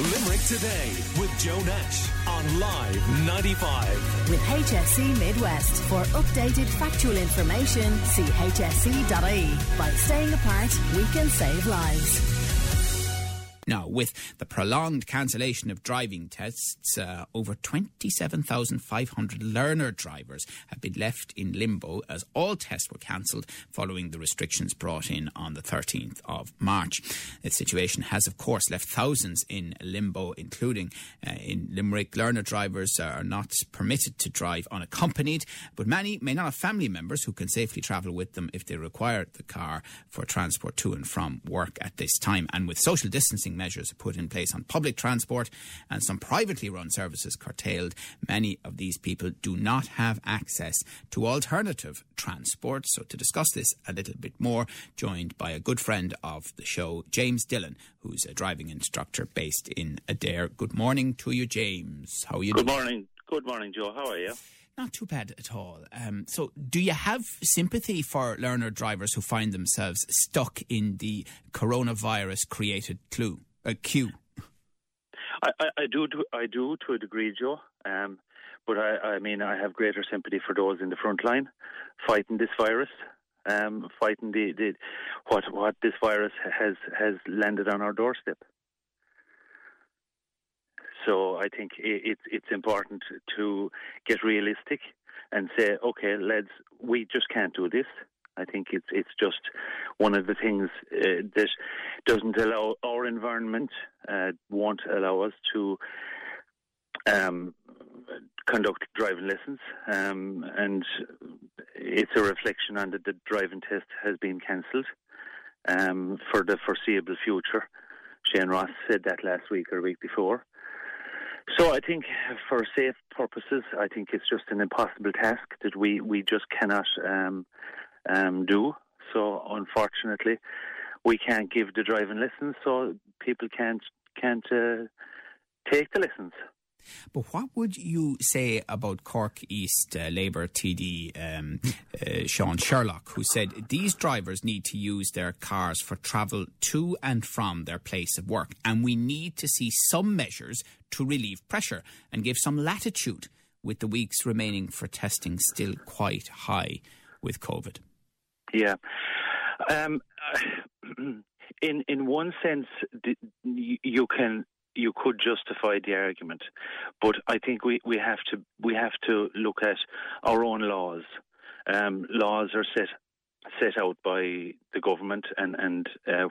Limerick Today with Joe Nash on Live 95. With HSE Midwest. For updated factual information, see hse.ie. By staying apart, we can save lives. Now, with the prolonged cancellation of driving tests, uh, over 27,500 learner drivers have been left in limbo as all tests were cancelled following the restrictions brought in on the 13th of March. The situation has, of course, left thousands in limbo, including uh, in Limerick. Learner drivers are not permitted to drive unaccompanied, but many may not have family members who can safely travel with them if they require the car for transport to and from work at this time. And with social distancing measures put in place on public transport and some privately run services curtailed, many of these people do not have access to alternative transport. So, to discuss this a little bit more, joined by a good friend of the show, James Dillon, who's a driving instructor based in Adare. Good morning to you, James. How are you Good doing? morning. Good morning, Joe. How are you? Not too bad at all. Um, so, do you have sympathy for learner drivers who find themselves stuck in the coronavirus created clue, uh, queue? I, I, I do, I do to a degree, Joe. Um, but I, I mean, I have greater sympathy for those in the front line fighting this virus, um, fighting the, the what what this virus has has landed on our doorstep. So I think it's it's important to get realistic and say, okay, lads, we just can't do this. I think it's it's just one of the things uh, that doesn't allow our environment uh, won't allow us to um, conduct driving lessons, um, and it's a reflection on that the driving test has been cancelled um, for the foreseeable future. Shane Ross said that last week or week before. So I think for safe purposes, I think it's just an impossible task that we, we just cannot um, um, do. So unfortunately, we can't give the driving lessons, so people can't can't uh, take the lessons. But what would you say about Cork East uh, Labour TD um, uh, Sean Sherlock, who said these drivers need to use their cars for travel to and from their place of work, and we need to see some measures to relieve pressure and give some latitude with the weeks remaining for testing still quite high with COVID? Yeah. Um, in in one sense, you can you could justify the argument, but I think we, we have to we have to look at our own laws. Um, laws are set set out by the government and and uh,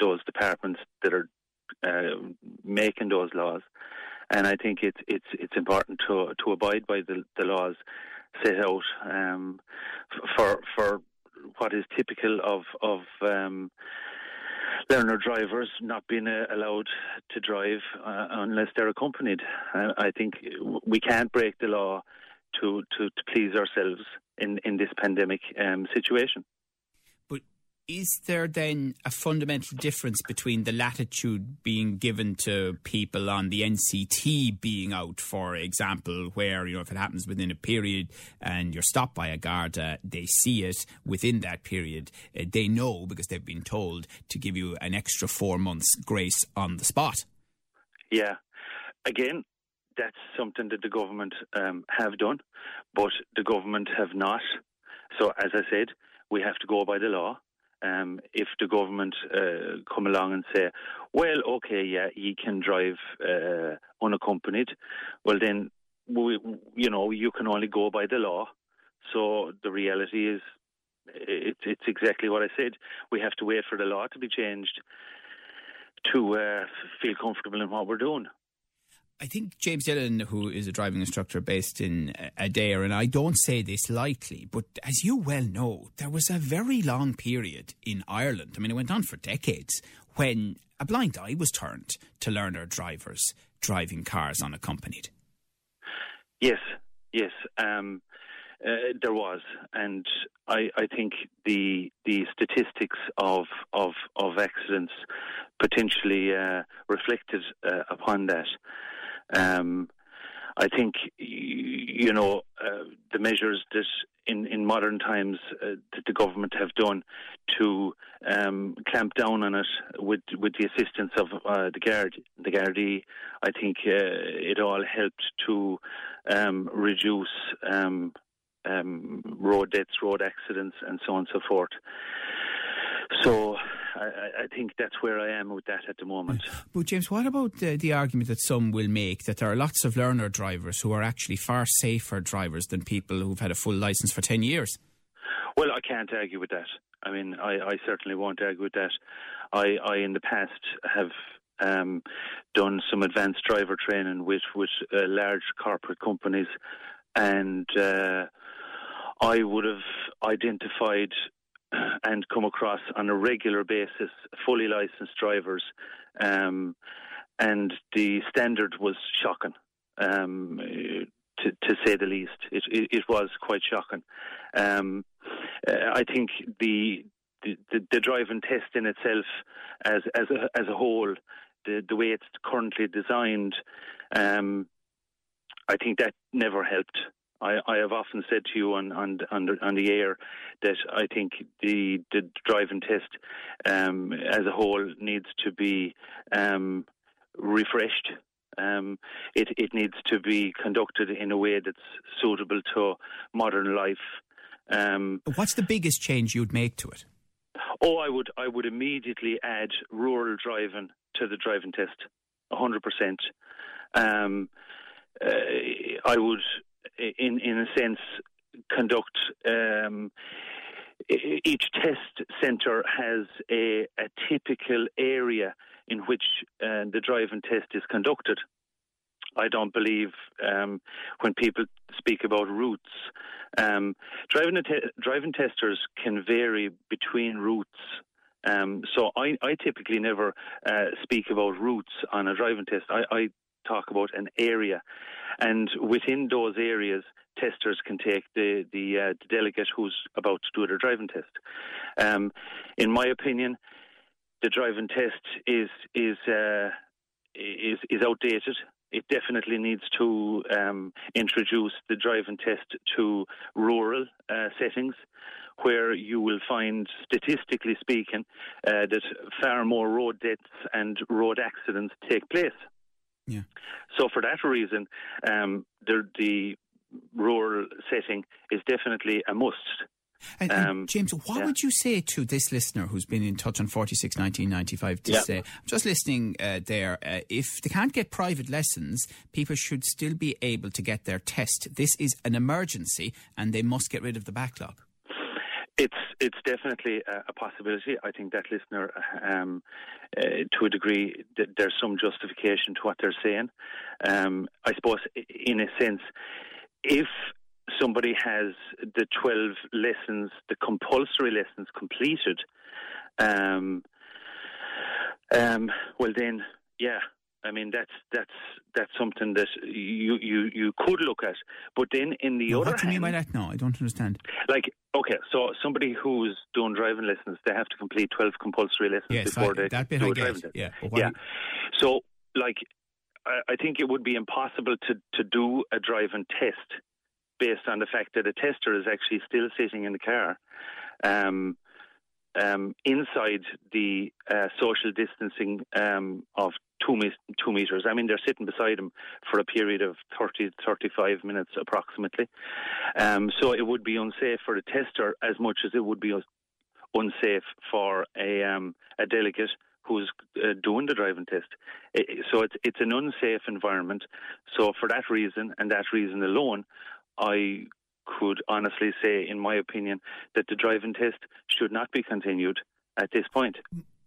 those departments that are uh, making those laws, and I think it's it's it's important to to abide by the, the laws set out um, for for what is typical of of um, learner drivers not being uh, allowed to drive uh, unless they're accompanied. I think we can't break the law to, to, to please ourselves in, in this pandemic um, situation. Is there then a fundamental difference between the latitude being given to people on the NCT being out, for example, where, you know, if it happens within a period and you're stopped by a Garda, they see it within that period. Uh, they know because they've been told to give you an extra four months grace on the spot. Yeah. Again, that's something that the government um, have done, but the government have not. So, as I said, we have to go by the law. Um, if the government uh, come along and say, well, okay, yeah, he can drive uh, unaccompanied, well, then, we, you know, you can only go by the law. So the reality is, it's, it's exactly what I said. We have to wait for the law to be changed to uh, feel comfortable in what we're doing. I think James Dillon, who is a driving instructor based in Adare, and I don't say this lightly, but as you well know, there was a very long period in Ireland, I mean, it went on for decades, when a blind eye was turned to learner drivers driving cars unaccompanied. Yes, yes, um, uh, there was, and I, I think the the statistics of of, of accidents potentially uh, reflected uh, upon that. Um, I think you know uh, the measures that in, in modern times uh, that the government have done to um, clamp down on it with with the assistance of uh, the guard the Gardaí. I think uh, it all helped to um, reduce um, um road deaths, road accidents, and so on and so forth. So I, I, think that's where I am with that at the moment. But James, what about the, the, argument that some will make that there are lots of learner drivers who are actually far safer drivers than people who've had a full license for ten years? Well, I can't argue with that. I mean, I, I certainly won't argue with that. I, I in the past have um, done some advanced driver training with with uh, large corporate companies, and uh, I would have identified and come across on a regular basis fully licensed drivers, um, and the standard was shocking. Um, to, to, say the least, it, it, it was quite shocking. Um, I think the, the, the driving test in itself, as as a, as a whole, the the way it's currently designed, um, I think that never helped. I, I have often said to you on, on, on, the, on the air that I think the, the driving test um, as a whole needs to be um, refreshed. Um, it, it needs to be conducted in a way that's suitable to modern life. Um, What's the biggest change you'd make to it? Oh, I would I would immediately add rural driving to the driving test, hundred percent. Um, uh, I would in in a sense, conduct. Um, each test centre has a, a, typical area in which uh, the driving test is conducted. I don't believe um, when people speak about routes. Um, driving, te- driving testers can vary between routes. Um, so I, I, typically never uh, speak about routes on a driving test. I, I talk about an area. And within those areas, testers can take the the, uh, the delegate who's about to do their driving test. Um, in my opinion, the driving test is is uh, is is outdated. It definitely needs to um, introduce the driving test to rural uh, settings, where you will find, statistically speaking, uh, that far more road deaths and road accidents take place. Yeah. So for that reason, um, the, the rural setting is definitely a must. And, and um, James, what yeah. would you say to this listener who's been in touch on 46 1995 to yeah. say, I'm just listening uh, there, uh, if they can't get private lessons, people should still be able to get their test. This is an emergency and they must get rid of the backlog. It's it's definitely a, possibility. I think that listener, um, uh, to a degree, th- there's some justification to what they're saying. Um, I suppose, in a sense, if somebody has the 12 lessons, the compulsory lessons completed, um, um, well then, yeah, I mean that's that's that's something that you you you could look at. But then in the no, other, what do you mean by that? No, I don't understand. Like okay, so somebody who's doing driving lessons, they have to complete twelve compulsory lessons yes, before I, they that bit do I a driving. Yeah, yeah. So like, I, I think it would be impossible to to do a driving test based on the fact that a tester is actually still sitting in the car. Um, um, inside the uh, social distancing um, of two, two meters. I mean, they're sitting beside him for a period of 30 35 minutes approximately. Um, so it would be unsafe for the tester as much as it would be unsafe for a, um, a delegate who's uh, doing the driving test. It, so it's it's an unsafe environment. So for that reason and that reason alone, I could honestly say, in my opinion, that the driving test should not be continued at this point.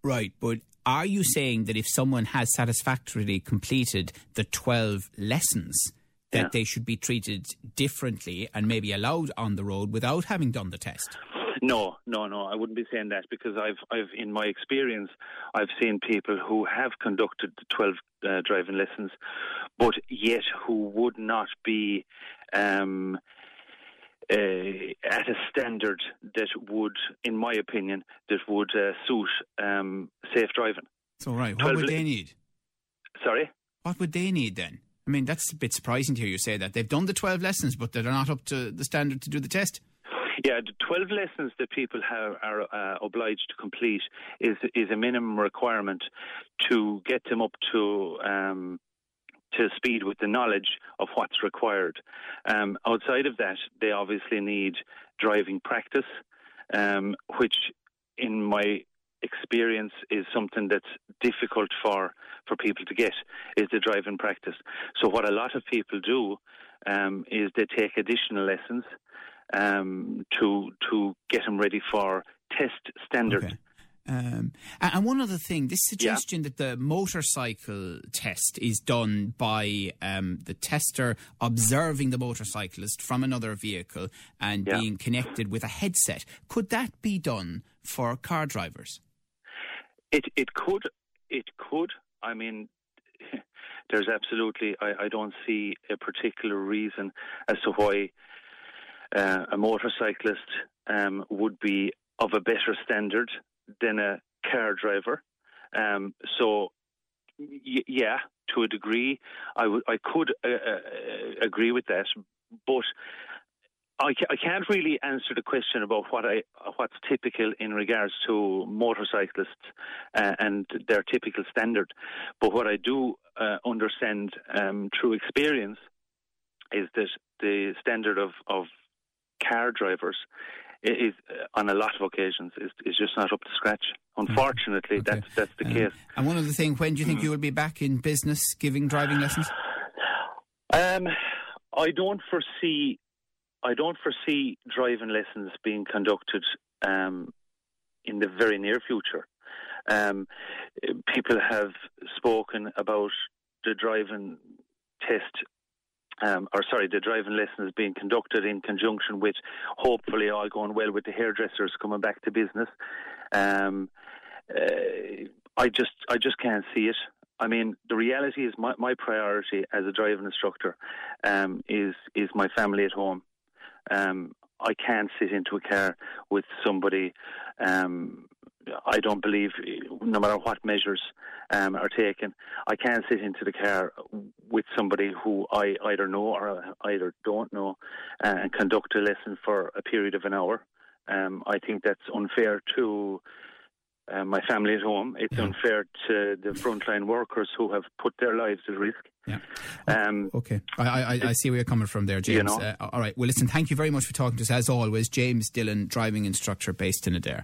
Right, but are you saying that if someone has satisfactorily completed the 12 lessons, that yeah. they should be treated differently and maybe allowed on the road without having done the test? No, no, no. I wouldn't be saying that because I've, I've, in my experience, I've seen people who have conducted the twelve uh, driving lessons, but yet who would not be um, uh, at a standard that would, in my opinion, that would uh, suit um, safe driving. So, right, what would they need? Sorry? What would they need then? I mean, that's a bit surprising to hear you say that. They've done the 12 lessons, but they're not up to the standard to do the test. Yeah, the 12 lessons that people have, are uh, obliged to complete is is a minimum requirement to get them up to um, to speed with the knowledge of what's required. Um, outside of that, they obviously need driving practice, um, which, in my experience, is something that's difficult for for people to get is the driving practice. So what a lot of people do um, is they take additional lessons um, to to get them ready for test standard. Okay. Um, and one other thing, this suggestion yeah. that the motorcycle test is done by um, the tester observing the motorcyclist from another vehicle and yeah. being connected with a headset, could that be done for car drivers? It it could. It could. I mean, there's absolutely. I, I don't see a particular reason as to why uh, a motorcyclist um, would be of a better standard than a car driver. Um, so, y- yeah, to a degree, I, w- I could uh, uh, agree with that, but I, ca- I can't really answer the question about what I what's typical in regards to motorcyclists uh, and their typical standard. But what I do uh, understand um, through experience is that the standard of, of car drivers is on a lot of occasions is, is just not up to scratch. Unfortunately, okay. that's that's the uh, case. And one other thing, when do you think you will be back in business giving driving lessons? Um, I don't foresee I don't foresee driving lessons being conducted um, in the very near future. Um, people have spoken about the driving test um, or sorry, the driving lesson is being conducted in conjunction with hopefully all going well with the hairdressers coming back to business. Um, uh, I just I just can't see it. I mean, the reality is my, my priority as a driving instructor um, is is my family at home. Um, I can't sit into a car with somebody um, I don't believe, no matter what measures um, are taken, I can't sit into the car with somebody who I either know or either don't know uh, and conduct a lesson for a period of an hour. Um, I think that's unfair to uh, my family at home. It's yeah. unfair to the frontline workers who have put their lives at risk. Yeah. Um, okay. I, I, I, see where you're coming from there, James. You know? uh, all right. Well, listen, thank you very much for talking to us as always. James Dillon, driving instructor based in Adare.